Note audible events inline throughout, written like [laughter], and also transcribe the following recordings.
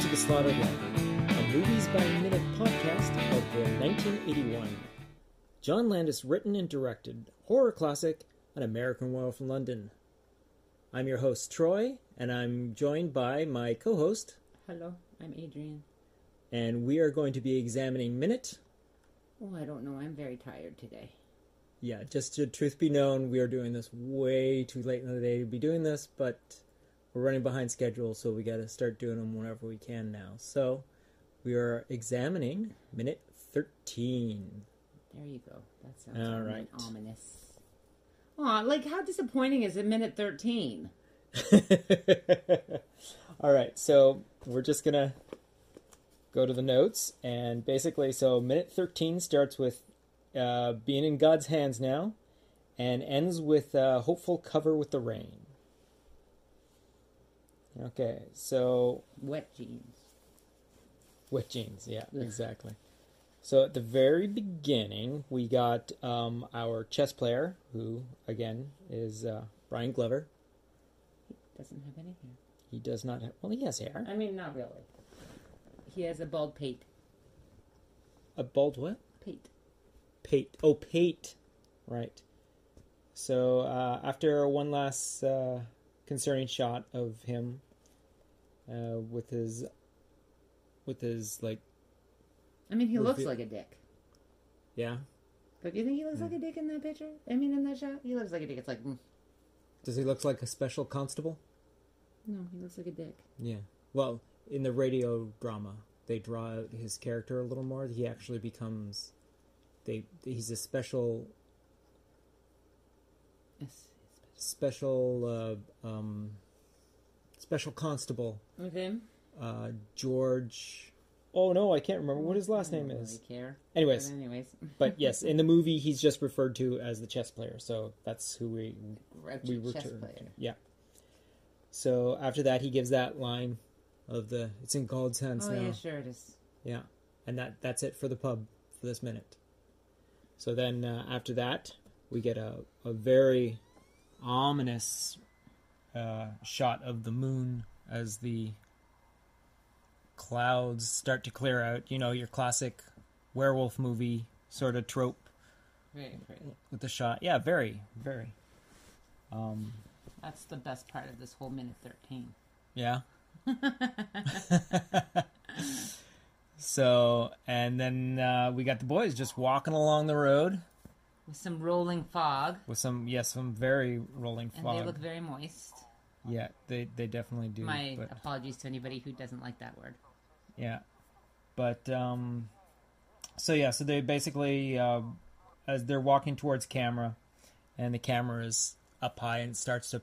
to The Slaughtered Lamb, a Movies by Minute podcast of the 1981 John Landis written and directed horror classic An American Werewolf in London. I'm your host, Troy, and I'm joined by my co host, Hello, I'm Adrian. and we are going to be examining Minute. Oh, I don't know. I'm very tired today. Yeah, just to truth be known, we are doing this way too late in the day to be doing this, but we're running behind schedule, so we got to start doing them whenever we can now. So we are examining minute 13. There you go. That sounds All right. ominous. Aw, like how disappointing is it minute 13? [laughs] All right, so we're just going to go to the notes, and basically, so minute 13 starts with uh, being in God's hands now, and ends with uh, hopeful cover with the rain. Okay, so Wet jeans. Wet jeans, yeah, exactly. So at the very beginning, we got um, our chess player, who again is uh, Brian Glover. He doesn't have any hair. He does not have. Well, he has hair. I mean, not really. He has a bald pate. A bald what? Pate. Pate. Oh, pate. Right. So uh, after one last uh, concerning shot of him uh, with his with his like I mean, he looks Reveal- like a dick. yeah. But you think he looks like a dick in that picture? I mean, in that shot? He looks like a dick. It's like, mm. Does he look like a special constable? no, he looks like a dick. Yeah. Well, in the radio drama, they draw out his character a little more. He actually becomes they he's a special Yes. Special uh, um special constable With him? uh George Oh no, I can't remember what his last I name don't is. really care. Anyways, But anyways. [laughs] but yes, in the movie he's just referred to as the chess player. So that's who we Grouchy we chess return player. to. Yeah. So after that he gives that line of the it's in God's hands Oh, now. yeah, sure it is. Yeah, and that that's it for the pub for this minute. So then uh, after that, we get a a very ominous uh, shot of the moon as the clouds start to clear out. You know your classic werewolf movie sort of trope Very pretty. with the shot. Yeah, very very. Um, That's the best part of this whole minute 13. Yeah. [laughs] [laughs] so, and then uh, we got the boys just walking along the road With some rolling fog. with some, yes, some very rolling And fog. they look very moist. yeah, they they definitely do. My but, apologies to anybody who doesn't like that word. yeah, but um, so yeah, so they basically uh, as they're walking towards camera, and the camera is up high and starts to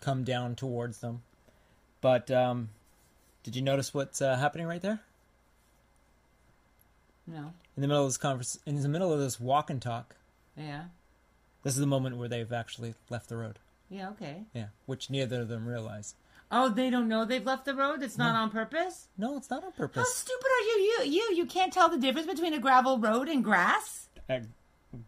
come down towards them. But um, did you notice what's uh, happening right there? No. in the middle of this conference, in the middle of this walk and talk Yeah. this is the moment where they've actually left the road Yeah, okay. yeah which neither of them realize Oh, they don't know they've left the road? It's not on purpose? no it's not on purpose. How stupid are you? You you you can't tell the difference between a gravel road and grass? Uh,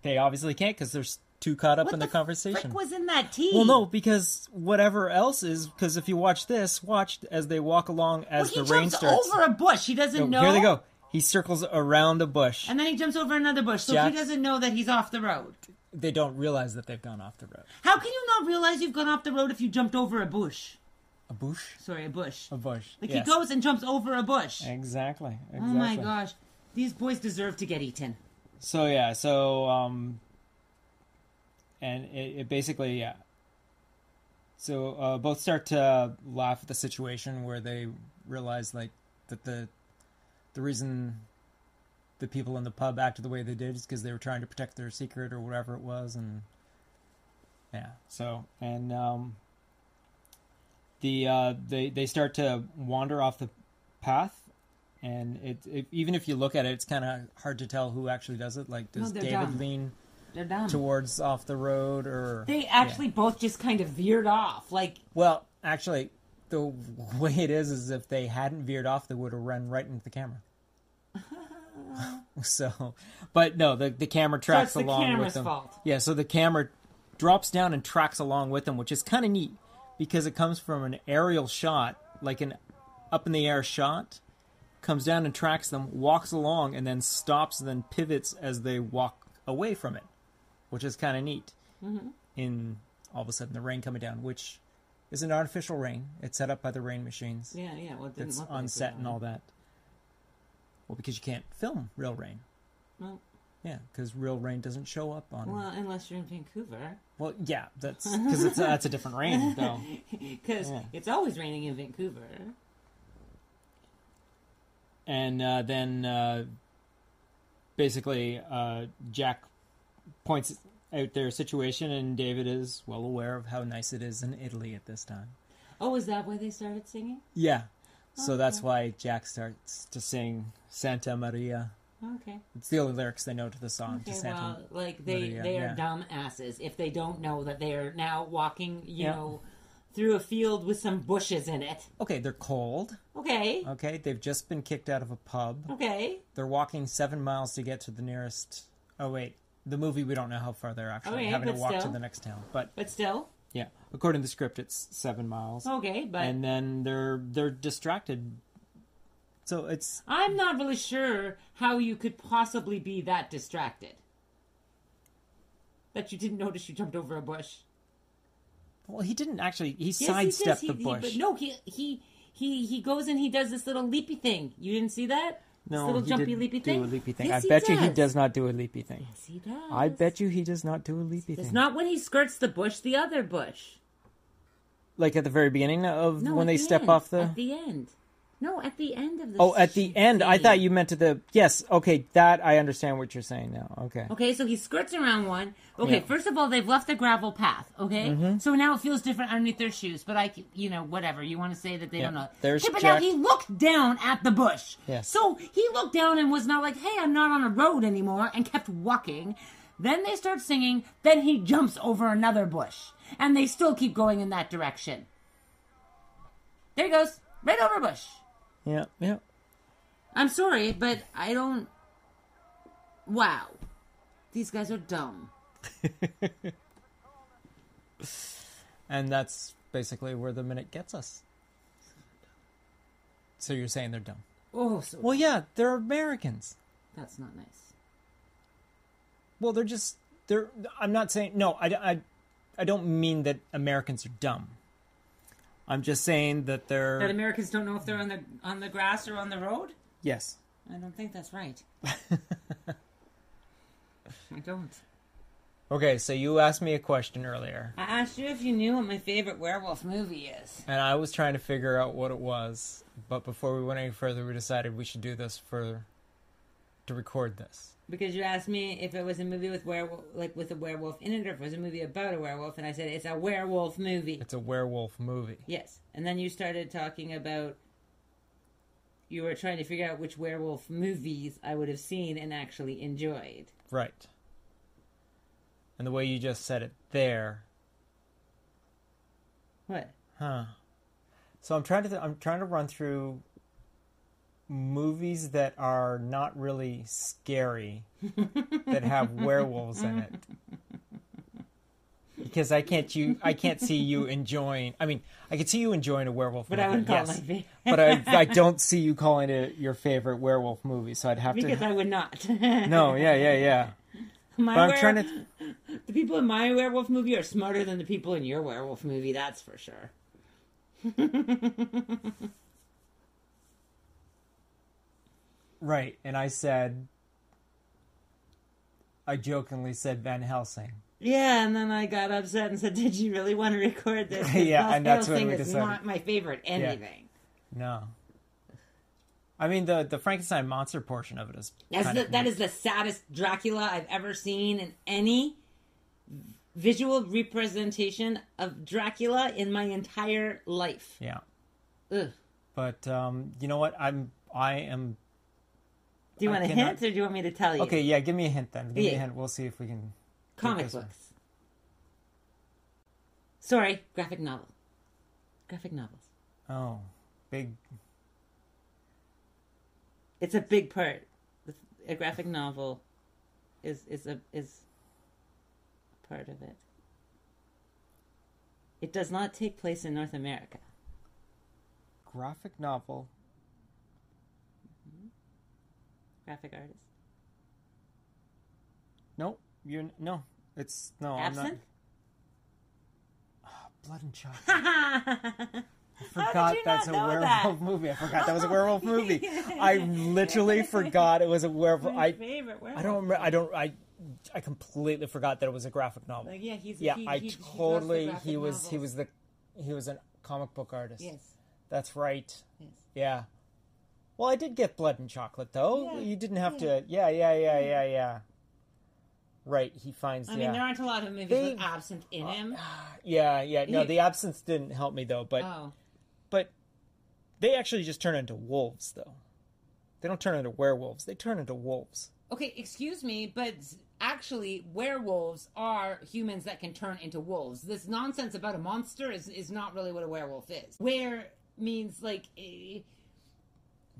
they obviously can't because they're s- too caught up What in the, the conversation frick was in that tea? well no because whatever else is because if you watch this watch as they walk along Well, as he the rain jumps starts over a bush. He doesn't know. here they go he circles around a bush And then he jumps over another bush, so Jack- he doesn't know that he's off the road. they don't realize that they've gone off the road How can you not realize you've gone off the road if you jumped over a bush? a bush Sorry, a bush. a bush Like yes. he goes and jumps over a bush. exactly exactly Oh my gosh. These boys deserve to get eaten. So yeah, so um, and it, it basically yeah. So uh, both start to laugh at the situation where they realize like that the the reason the people in the pub acted the way they did is because they were trying to protect their secret or whatever it was, and yeah. So and um, the uh, they they start to wander off the path and it, it even if you look at it, it's kind of hard to tell who actually does it. Like, does they're David dumb. lean They're dumb. towards off the road, or They actually both just kind of veered off. Like, Well, actually, the [laughs] way it is is if they hadn't veered off, they would have run right into the camera. [laughs] so, but no, the the camera tracks the along with them. fault. Yeah, so the camera drops down and tracks along with them, which is kind of neat because it comes from an aerial shot, like an up in the air shot, comes down and tracks them, walks along, and then stops, and then pivots as they walk away from it, which is kind of neat. Mm-hmm. In all of a sudden the rain coming down, which is an artificial rain. It's set up by the rain machines. Yeah, yeah. Well, it didn't It's look on like set and all that. Well, because you can't film real rain. Well, Yeah, because real rain doesn't show up on. well, unless you're in Vancouver, Well, yeah, that's [laughs] because it's that's a different rain though. [laughs] because Yeah. it's always raining in Vancouver. And uh, then uh, basically uh, Jack points out their situation, and David is well aware of how nice it is in Italy at this time. Oh, is that why they started singing? Yeah, so that's why Jack starts to sing Santa Maria. Okay. It's the only lyrics they know to the song. Okay, to Santa. well, like they Maria, they are yeah. dumb asses if they don't know that they are now walking, you Yeah. know, through a field with some bushes in it. Okay, they're cold. Okay. Okay, they've just been kicked out of a pub. Okay. They're walking seven miles to get to the nearest. Oh wait, the movie we don't know how far they're actually Okay, having to walk to the next town. But But still. Yeah, according to the script, it's seven miles. Okay, but and then they're they're distracted. So it's I'm not really sure how you could possibly be that distracted. That you didn't notice you jumped over a bush. well, he didn't actually. He Yes, sidestepped. He- the he- bush. but no, he he he he goes and he does this little leapy thing. You didn't see that? No, little he jumpy leapy do thing. a leapy thing. Yes, I bet you he does. does not do a leapy thing. Yes, he does. I bet you he does not do a leapy It's thing. It's not when he skirts the bush, the other bush. like at the very beginning of No, when they the step end. off the. At the end. No, at the end of the. Oh, at the end. I thought you meant to the. Yes. Okay, that I understand what you're saying now. Okay. Okay, so he skirts around one. Okay, Yeah. first of all, they've left the gravel path. Okay, Mm-hmm. so now it feels different underneath their shoes. But I, you know, whatever you want to say that they Yeah. don't know. There's okay, but Jack. now he looked down at the bush. Yes. So he looked down and was not like, "Hey, I'm not on a road anymore," and kept walking. Then they start singing. Then he jumps over another bush, and they still keep going in that direction. There he goes, right over a bush. Yeah. Yeah. I'm sorry, but I don't. Wow. These guys are dumb. [laughs] And that's basically where the minute gets us. So you're saying they're dumb? Oh, so Well, yeah, they're Americans. that's not nice. Well, they're just they're. I'm not saying no. I, I, I don't mean that Americans are dumb. I'm just saying that they're That Americans don't know if they're on the on the grass or on the road. yes. I don't think that's right. [laughs] I don't. Okay, so you asked me a question earlier, I asked you if you knew what my favorite werewolf movie is. and I was trying to figure out what it was. But before we went any further, we decided we should do this for to record this. Because you asked me if it was a movie with werewolf, like with a werewolf in it, or if it was a movie about a werewolf, and I said it's a werewolf movie. It's a werewolf movie. Yes, and then you started talking about you were trying to figure out which werewolf movies I would have seen and actually enjoyed. Right. And the way you just said it there, What? huh? So I'm trying to th- I'm trying to run through movies that are not really scary [laughs] that have werewolves in it. Because I can't you I can't see you enjoying. I mean, I could see you enjoying a werewolf But movie. I wouldn't call yes. it my but I I [laughs] don't see you calling it your favorite werewolf movie. So I'd have because to I would not. [laughs] No, yeah, yeah, yeah. my But I'm were- trying to The people in my werewolf movie are smarter than the people in your werewolf movie. That's for sure. Right, and I said, I jokingly said Van Helsing. Yeah, and then I got upset and said, "Did you really want to record this?" [laughs] Yeah, Van and that's Helsing we is decided- not my favorite anything. No, I mean the the Frankenstein monster portion of it is. That's the, that the saddest Dracula I've ever seen in any visual representation of Dracula in my entire life. yeah. Ugh. But um, you know what? I'm I am Do you want a cannot- hint, or do you want me to tell you? okay. Yeah, give me a hint then. Give me a hint. We'll see if we can. Comic this one. books. Sorry, graphic novel. Graphic novels. Oh, big. It's a big part. A graphic novel is is a is part of it. It does not take place in North America. graphic novel. Graphic artist. No, you're no. It's no. I'm not. Absinthe? Ah, Blood and chocolate. [laughs] I forgot that's a werewolf that? [laughs] movie. I forgot that was a [laughs] werewolf movie. I literally forgot it was a werewolf. My I favorite. I don't remember. I don't. I I completely forgot that it was a graphic novel. Like yeah, he's yeah, he, I he, he totally. graphic He was. He was the. He was a comic book artist. Yes. That's right. Yes. Yeah. Well, I did get blood and chocolate though. Yeah, You didn't have to. Yeah, yeah, yeah, yeah, yeah. Right. He finds. I yeah. mean, there aren't a lot of movies They- with absinthe in him. [sighs] yeah, yeah. No, He- the [laughs] absinthe didn't help me though. But Oh, but they actually just turn into wolves though. They don't turn into werewolves. They turn into wolves. okay. Excuse me, but actually, werewolves are humans that can turn into wolves. This nonsense about a monster is is not really what a werewolf is. Where means like eh,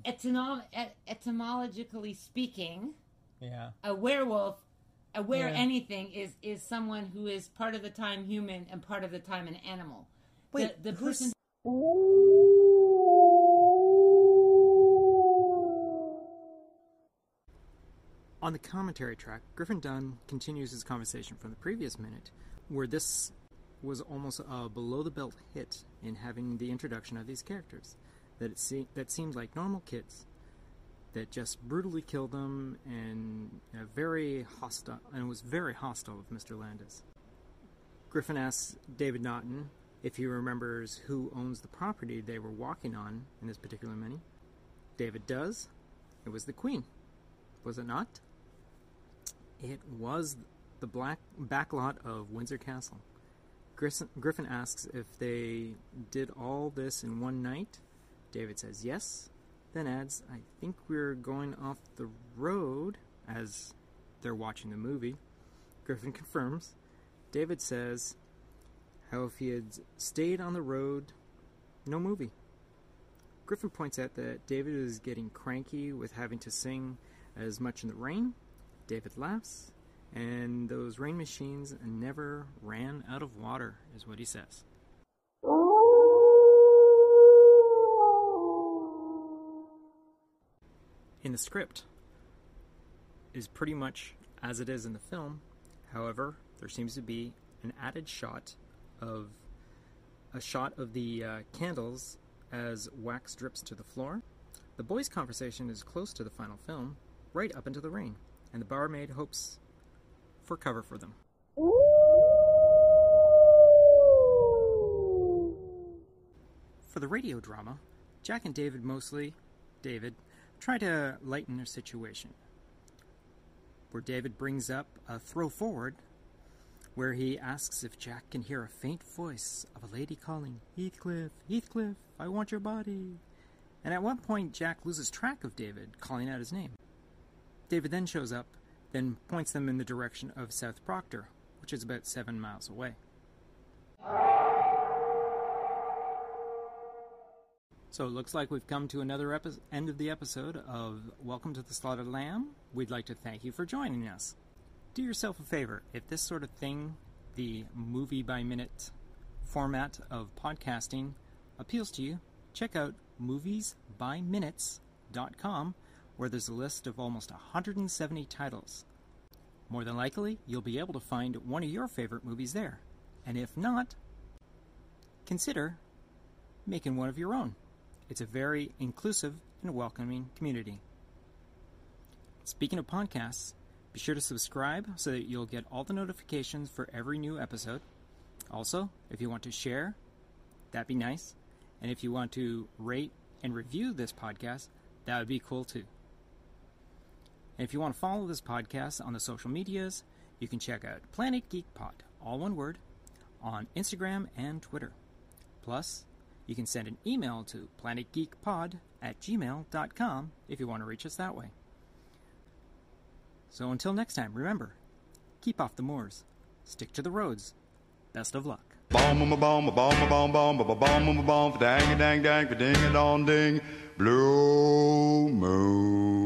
etymol- et- etymologically speaking. Yeah. a werewolf a were Yeah. anything is is someone who is part of the time human and part of the time an animal Wait, the, the who's- person On the commentary track, Griffin Dunne continues his conversation from the previous minute, where this was almost a below the belt hit in having the introduction of these characters. That it se- that seemed like normal kids that just brutally killed them and uh, very hostile and was very hostile of Mr. Landis. Griffin asks David Naughton if he remembers who owns the property they were walking on in this particular mini. David does. It was the Queen. Was it not? It was the black backlot of Windsor Castle. Griffin, Griffin asks if they did all this in one night. David says yes, then adds, I think we're going off the road as they're watching the movie. Griffin confirms. David says how if he had stayed on the road, no movie. Griffin points out that David is getting cranky with having to sing as much in the rain. David laughs, and those rain machines never ran out of water, is what he says. In the script, is pretty much as it is in the film. However, there seems to be an added shot of a shot of the uh, candles as wax drips to the floor. The boys' conversation is close to the final film, right up into the rain, and the barmaid hopes for cover for them. For the radio drama, Jack and David mostly, David, try to lighten their situation. Where David brings up a throw forward, where he asks if Jack can hear a faint voice of a lady calling, Heathcliff, Heathcliff, I want your body. And at one point, Jack loses track of David, calling out his name. David then shows up, then points them in the direction of South Proctor, which is about seven miles away. So it looks like we've come to another epi- end of the episode of Welcome to the Slaughtered Lamb. We'd like to thank you for joining us. Do yourself a favor, if this sort of thing, the movie by minute format of podcasting, appeals to you, check out moviesbyminutes.com where there's a list of almost 170 titles. More than likely, you'll be able to find one of your favorite movies there. And if not, consider making one of your own. It's a very inclusive and welcoming community. Speaking of podcasts, be sure to subscribe so that you'll get all the notifications for every new episode. Also, if you want to share, that'd be nice. And if you want to rate and review this podcast, that would be cool too. And if you want to follow this podcast on the social medias, you can check out Planet Geek Pod, all one word, on Instagram and Twitter. Plus, you can send an email to planetgeekpod at gmail.com if you want to reach us that way. So until next time, remember, keep off the moors, stick to the roads. Best of luck. Bomb bomb bomb bomb bomb a bomb a bomb dang dang dang ding dong ding blue moon.